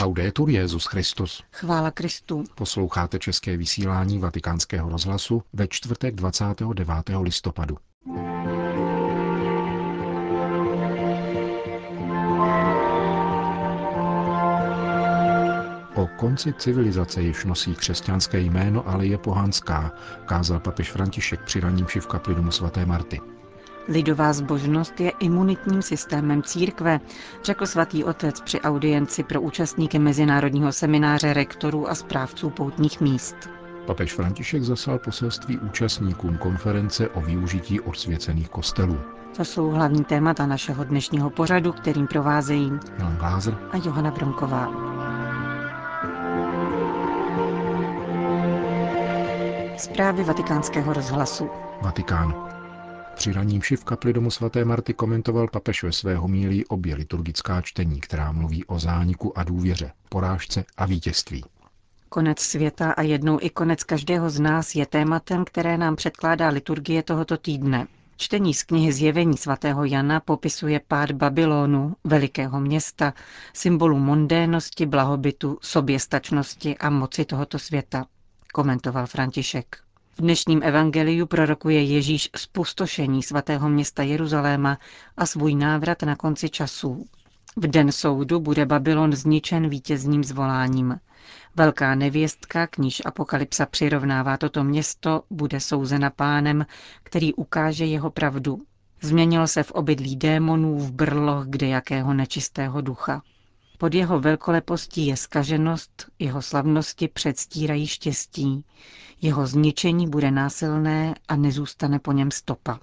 Laudetur Jezus Christus. Chvála Kristu. Posloucháte české vysílání Vatikánského rozhlasu ve čtvrtek 29. listopadu. O konci civilizace již nosí křesťanské jméno, ale je pohanská, kázal papež František při raním v kapli domu svaté Marty. Lidová zbožnost je imunitním systémem církve, řekl svatý otec při audienci pro účastníky Mezinárodního semináře rektorů a správců poutních míst. Papež František zaslal poselství účastníkům konference o využití odsvěcených kostelů. To jsou hlavní témata našeho dnešního pořadu, kterým provázejí Jan Glázer a Johana Bromková. Zprávy vatikánského rozhlasu. Vatikán. Při raním v kapli domu svaté Marty komentoval papež ve své homílii obě liturgická čtení, která mluví o zániku a důvěře, porážce a vítězství. Konec světa a jednou i konec každého z nás je tématem, které nám předkládá liturgie tohoto týdne. Čtení z knihy Zjevení svatého Jana popisuje pád Babylonu, velikého města, symbolu mondénosti, blahobytu, soběstačnosti a moci tohoto světa, komentoval František. V dnešním evangeliu prorokuje Ježíš spustošení svatého města Jeruzaléma a svůj návrat na konci časů. V den soudu bude Babylon zničen vítězným zvoláním. Velká nevěstka, k níž Apokalypsa přirovnává toto město, bude souzena pánem, který ukáže jeho pravdu. Změnil se v obydlí démonů v brloch kde jakého nečistého ducha. Pod jeho velkolepostí je skaženost, jeho slavnosti předstírají štěstí. Jeho zničení bude násilné a nezůstane po něm stopa.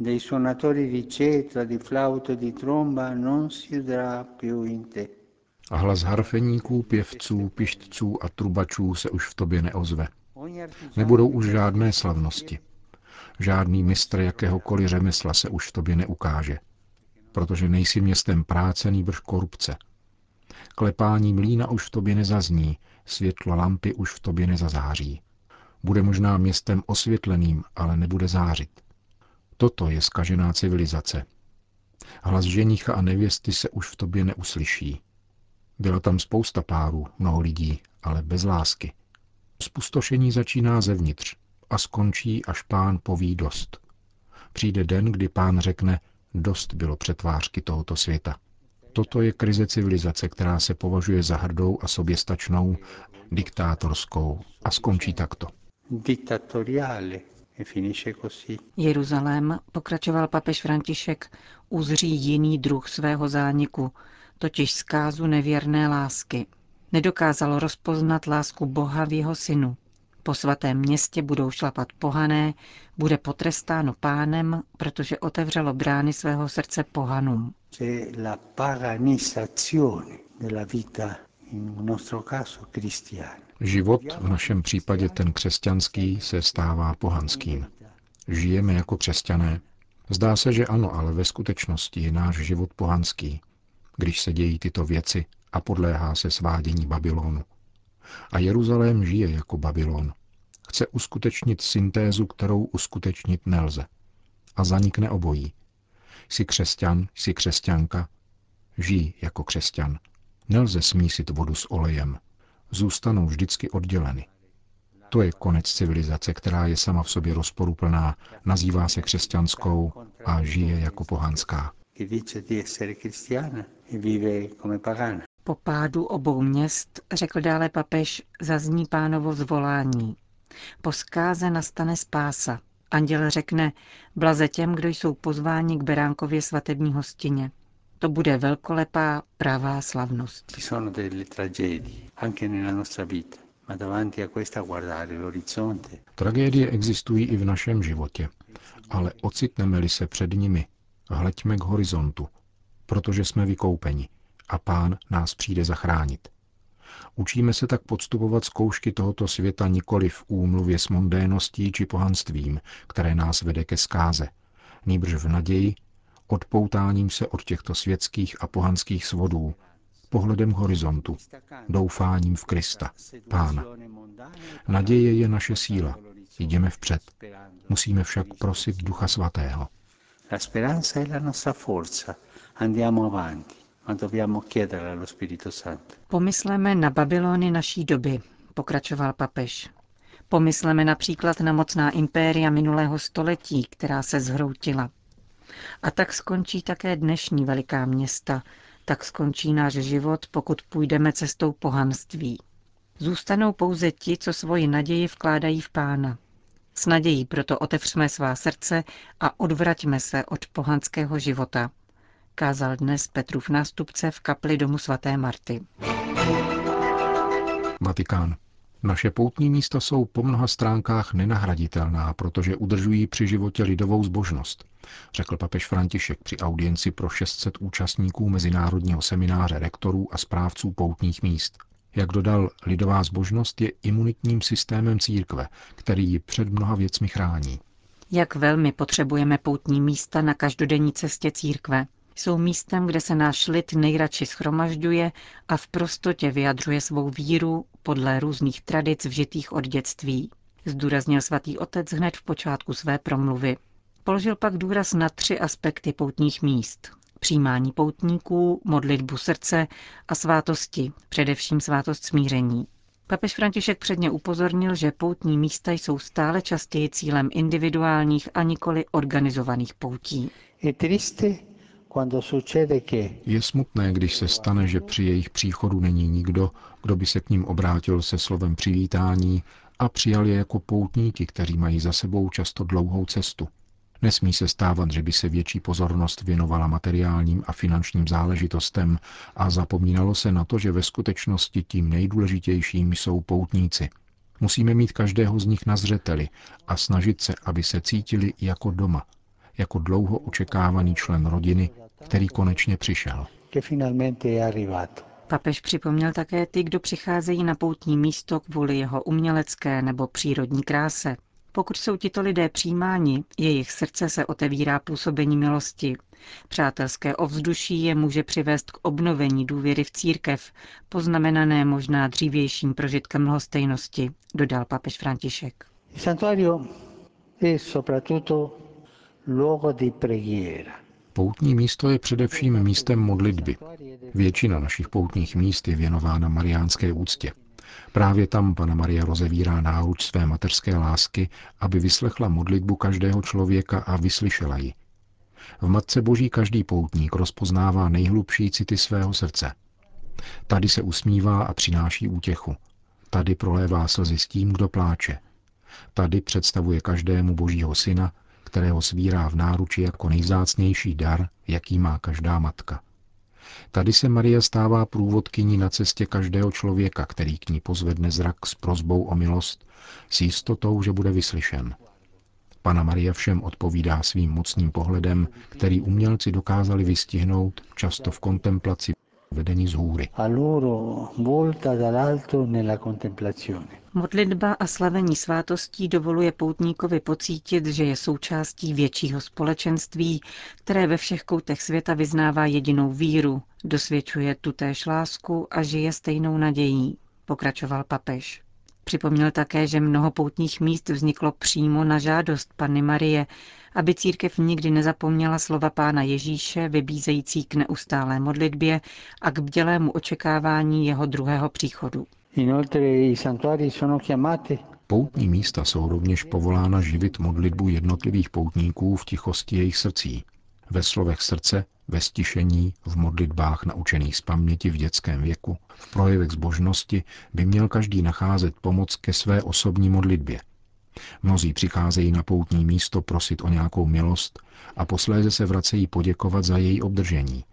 Dei suonatori di cetra, di flauto di tromba non si udrà più in te. A hlas harfeníků, pěvců, pištců a trubačů se už v tobě neozve. Nebudou už žádné slavnosti. Žádný mistr jakéhokoliv řemesla se už v tobě neukáže. Protože nejsi městem práce, nýbrž korupce. Klepání mlína už v tobě nezazní, světlo lampy už v tobě nezazáří. Bude možná městem osvětleným, ale nebude zářit. Toto je skažená civilizace. Hlas ženicha a nevěsty se už v tobě neuslyší. Byla tam spousta párů, mnoho lidí, ale bez lásky. Spustošení začíná zevnitř a skončí, až pán poví dost. Přijde den, kdy pán řekne, dost bylo přetvářky tohoto světa. Toto je krize civilizace, která se považuje za hrdou a soběstačnou, diktátorskou a skončí takto. E Jeruzalém, pokračoval papež František, uzří jiný druh svého zániku, totiž zkázu nevěrné lásky. Nedokázalo rozpoznat lásku Boha v jeho synu. Po svatém městě budou šlapat pohané, bude potrestáno pánem, protože otevřelo brány svého srdce pohanům. Život, v našem případě ten křesťanský, se stává pohanským. Žijeme jako křesťané. Zdá se, že ano, ale ve skutečnosti je náš život pohanský, když se dějí tyto věci a podléhá se svádění Babylonu. A Jeruzalém žije jako Babylon. Chce uskutečnit syntézu, kterou uskutečnit nelze. A zanikne obojí. Jsi křesťan, jsi křesťanka, žij jako křesťan. Nelze smísit vodu s olejem. Zůstanou vždycky odděleny. To je konec civilizace, která je sama v sobě rozporuplná, nazývá se křesťanskou a žije jako pohanská. Po pádu obou měst, řekl dále papež, zazní pánovo zvolání. Po zkáze nastane spása. Anděl řekne, blaze těm, kdo jsou pozváni k Beránkově svatební hostině. To bude velkolepá pravá slavnost. Tragédie existují i v našem životě, ale ocitneme-li se před nimi, hleďme k horizontu, protože jsme vykoupeni a pán nás přijde zachránit. Učíme se tak podstupovat zkoušky tohoto světa nikoli v úmluvě s mondéností či pohanstvím, které nás vede ke zkáze, nýbrž v naději, odpoutáním se od těchto světských a pohanských svodů, pohledem horizontu, doufáním v Krista, Pána. Naděje je naše síla. Jdeme vpřed. Musíme však prosit Ducha Svatého. La speranza è la nostra forza. Andiamo avanti. Pomysleme na Babylony naší doby, pokračoval papež. Pomysleme například na mocná impéria minulého století, která se zhroutila. A tak skončí také dnešní veliká města, tak skončí náš život, pokud půjdeme cestou pohanství. Zůstanou pouze ti, co svoji naději vkládají v Pána. S nadějí proto otevřme svá srdce a odvraťme se od pohanského života, kázal dnes Petrův nástupce v kapli domu svaté Marty. Vatikán. Naše poutní místa jsou po mnoha stránkách nenahraditelná, protože udržují při životě lidovou zbožnost, řekl papež František při audienci pro 600 účastníků Mezinárodního semináře rektorů a správců poutních míst. Jak dodal, lidová zbožnost je imunitním systémem církve, který ji před mnoha věcmi chrání. Jak velmi potřebujeme poutní místa na každodenní cestě církve. Jsou místem, kde se náš lid nejradši schromažďuje a v prostotě vyjadřuje svou víru podle různých tradic vžitých od dětství, zdůraznil svatý otec hned v počátku své promluvy. Položil pak důraz na tři aspekty poutních míst. Přijímání poutníků, modlitbu srdce a svátosti, především svátost smíření. Papež František předně upozornil, že poutní místa jsou stále častěji cílem individuálních a nikoli organizovaných poutí. Je smutné, když se stane, že při jejich příchodu není nikdo, kdo by se k ním obrátil se slovem přivítání a přijal je jako poutníky, kteří mají za sebou často dlouhou cestu. Nesmí se stávat, že by se větší pozornost věnovala materiálním a finančním záležitostem a zapomínalo se na to, že ve skutečnosti tím nejdůležitějším jsou poutníci. Musíme mít každého z nich na zřeteli a snažit se, aby se cítili jako doma, jako dlouho očekávaný člen rodiny, který konečně přišel. Papež připomněl také ty, kdo přicházejí na poutní místo kvůli jeho umělecké nebo přírodní kráse. Pokud jsou tito lidé přijímáni, jejich srdce se otevírá působení milosti. Přátelské ovzduší je může přivést k obnovení důvěry v církev, poznamenané možná dřívějším prožitkem lhostejnosti, dodal papež František. Poutní místo je především místem modlitby. Většina našich poutních míst je věnována mariánské úctě. Právě tam Pana Maria rozevírá náruč své mateřské lásky, aby vyslechla modlitbu každého člověka a vyslyšela ji. V Matce Boží každý poutník rozpoznává nejhlubší city svého srdce. Tady se usmívá a přináší útěchu. Tady prolévá slzy s tím, kdo pláče. Tady představuje každému Božího syna, kterého svírá v náruči jako nejzácnější dar, jaký má každá matka. Tady se Maria stává průvodkyní na cestě každého člověka, který k ní pozvedne zrak s prozbou o milost, s jistotou, že bude vyslyšen. Pana Maria všem odpovídá svým mocným pohledem, který umělci dokázali vystihnout často v kontemplaci vedení z hůry. Modlitba a slavení svátostí dovoluje poutníkovi pocítit, že je součástí většího společenství, které ve všech koutech světa vyznává jedinou víru, dosvědčuje tutéž lásku a žije stejnou nadějí, pokračoval papež. Připomněl také, že mnoho poutních míst vzniklo přímo na žádost Panny Marie, aby církev nikdy nezapomněla slova pána Ježíše, vybízející k neustálé modlitbě a k bdělému očekávání jeho druhého příchodu. Poutní místa jsou rovněž povolána živit modlitbu jednotlivých poutníků v tichosti jejich srdcí. Ve slovech srdce, ve stišení, v modlitbách naučených z paměti v dětském věku, v projevech zbožnosti by měl každý nacházet pomoc ke své osobní modlitbě. Mnozí přicházejí na poutní místo prosit o nějakou milost a posléze se vracejí poděkovat za její obdržení.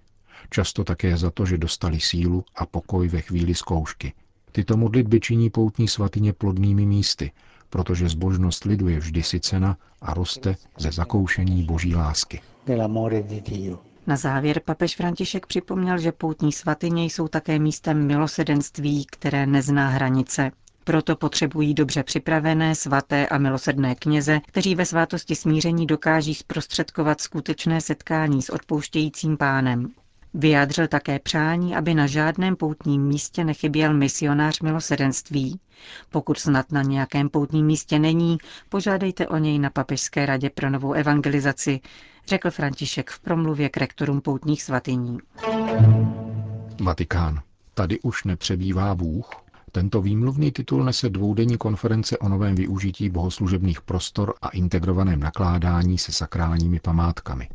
Často také za to, že dostali sílu a pokoj ve chvíli zkoušky. Tyto modlitby činí poutní svatyně plodnými místy, protože zbožnost lidu je vždy sycena a roste ze zakoušení boží lásky. Na závěr papež František připomněl, že poutní svatyně jsou také místem milosedenství, které nezná hranice. Proto potřebují dobře připravené, svaté a milosrdné kněze, kteří ve svátosti smíření dokáží zprostředkovat skutečné setkání s odpouštějícím pánem. Vyjádřil také přání, aby na žádném poutním místě nechyběl misionář milosedenství. Pokud snad na nějakém poutním místě není, požádejte o něj na Papežské radě pro novou evangelizaci, řekl František v promluvě k rektorům poutních svatyní. Vatikán. Tady už nepřebývá Bůh. Tento výmluvný titul nese dvoudenní konference o novém využití bohoslužebných prostor a integrovaném nakládání se sakrálními památkami.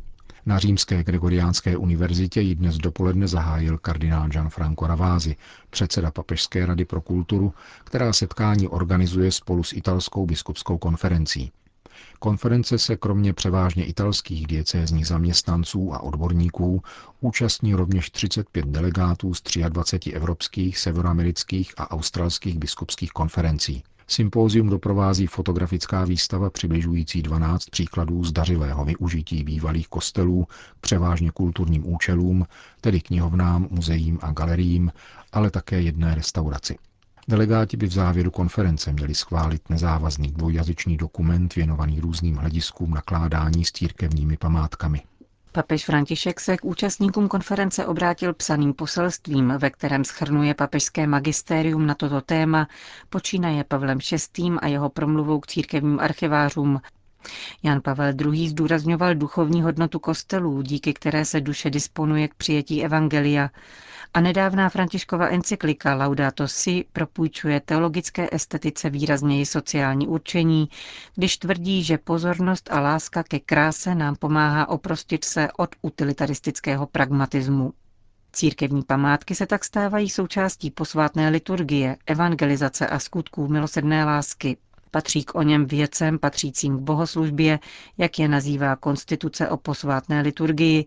Na Římské gregoriánské univerzitě ji dnes dopoledne zahájil kardinál Gianfranco Ravázi, předseda Papežské rady pro kulturu, která setkání organizuje spolu s italskou biskupskou konferencí. Konference se kromě převážně italských diecézních zaměstnanců a odborníků účastní rovněž 35 delegátů z 23 evropských, severoamerických a australských biskupských konferencí. Sympózium doprovází fotografická výstava přibližující 12 příkladů zdařilého využití bývalých kostelů k převážně kulturním účelům, tedy knihovnám, muzeím a galeriím, ale také jedné restauraci. Delegáti by v závěru konference měli schválit nezávazný dvojjazyčný dokument věnovaný různým hlediskům nakládání s církevními památkami. Papež František se k účastníkům konference obrátil psaným poselstvím, ve kterém schrnuje papežské magistérium na toto téma, počínaje Pavlem VI. a jeho promluvou k církevním archivářům. Jan Pavel II. zdůrazňoval duchovní hodnotu kostelů, díky které se duše disponuje k přijetí evangelia a nedávná Františkova encyklika Laudato Si propůjčuje teologické estetice výrazněji sociální určení, když tvrdí, že pozornost a láska ke kráse nám pomáhá oprostit se od utilitaristického pragmatismu. Církevní památky se tak stávají součástí posvátné liturgie, evangelizace a skutků milosrdné lásky. Patří k o něm věcem patřícím k bohoslužbě, jak je nazývá konstituce o posvátné liturgii,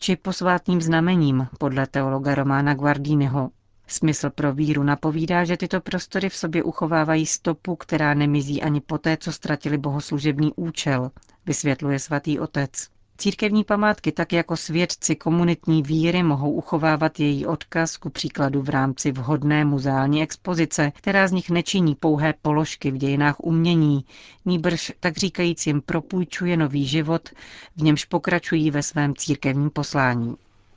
či posvátným znamením podle teologa Romána Guardiniho. Smysl pro víru napovídá, že tyto prostory v sobě uchovávají stopu, která nemizí ani poté, co ztratili bohoslužebný účel, vysvětluje svatý otec. Církevní památky tak jako svědci komunitní víry mohou uchovávat její odkaz ku příkladu v rámci vhodné muzeální expozice, která z nich nečiní pouhé položky v dějinách umění, nýbrž tak říkajíc jim propůjčuje nový život, v němž pokračují ve svém církevním poslání.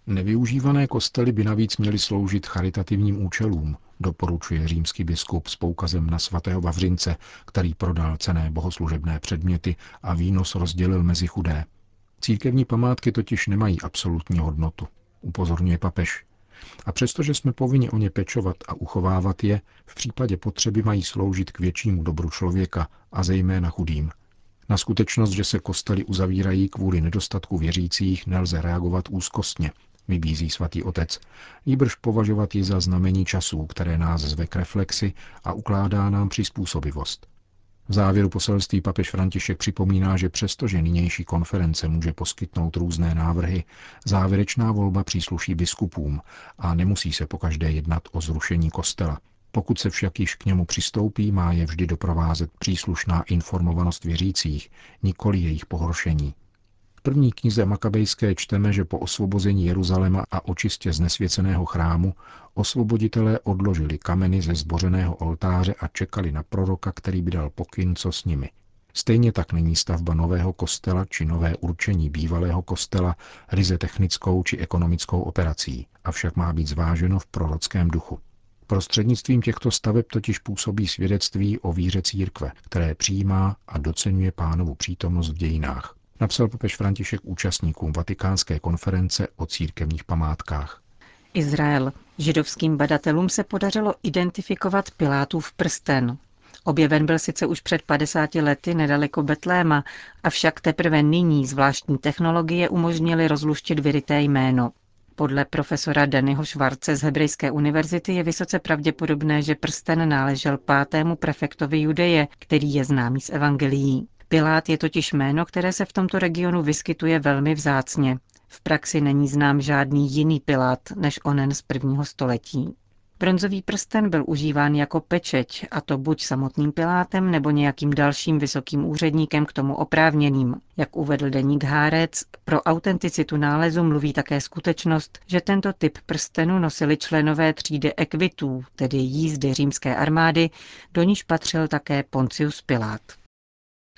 Nevyužívané kostely by navíc měly sloužit charitativním účelům, doporučuje římský biskup s poukazem na svatého Vavřince, který prodal cené bohoslužebné předměty a výnos rozdělil mezi chudé. Církevní památky totiž nemají absolutní hodnotu, upozorňuje papež. A přestože jsme povinni o ně pečovat a uchovávat je, v případě potřeby mají sloužit k většímu dobru člověka a zejména chudým. Na skutečnost, že se kostely uzavírají kvůli nedostatku věřících, nelze reagovat úzkostně, vybízí svatý otec, jíbrž považovat ji za znamení časů, které nás zve k reflexi a ukládá nám přizpůsobivost. V závěru poselství papež František připomíná, že přestože nynější konference může poskytnout různé návrhy, závěrečná volba přísluší biskupům a nemusí se pokaždé jednat o zrušení kostela. Pokud se však již k němu přistoupí, má je vždy doprovázet příslušná informovanost věřících, nikoli jejich pohoršení první knize Makabejské čteme, že po osvobození Jeruzaléma a očistě znesvěceného chrámu osvoboditelé odložili kameny ze zbořeného oltáře a čekali na proroka, který by dal pokyn, co s nimi. Stejně tak není stavba nového kostela či nové určení bývalého kostela ryze technickou či ekonomickou operací, avšak má být zváženo v prorockém duchu. Prostřednictvím těchto staveb totiž působí svědectví o víře církve, které přijímá a docenuje pánovu přítomnost v dějinách napsal papež František účastníkům vatikánské konference o církevních památkách. Izrael. Židovským badatelům se podařilo identifikovat Pilátův prsten. Objeven byl sice už před 50 lety nedaleko Betléma, avšak teprve nyní zvláštní technologie umožnily rozluštit vyryté jméno. Podle profesora Danyho Švarce z Hebrejské univerzity je vysoce pravděpodobné, že prsten náležel pátému prefektovi Judeje, který je známý z evangelií. Pilát je totiž jméno, které se v tomto regionu vyskytuje velmi vzácně. V praxi není znám žádný jiný Pilát než onen z prvního století. Bronzový prsten byl užíván jako pečeť, a to buď samotným Pilátem nebo nějakým dalším vysokým úředníkem k tomu oprávněným. Jak uvedl deník Hárec, pro autenticitu nálezu mluví také skutečnost, že tento typ prstenu nosili členové třídy ekvitů, tedy jízdy římské armády, do níž patřil také Poncius Pilát.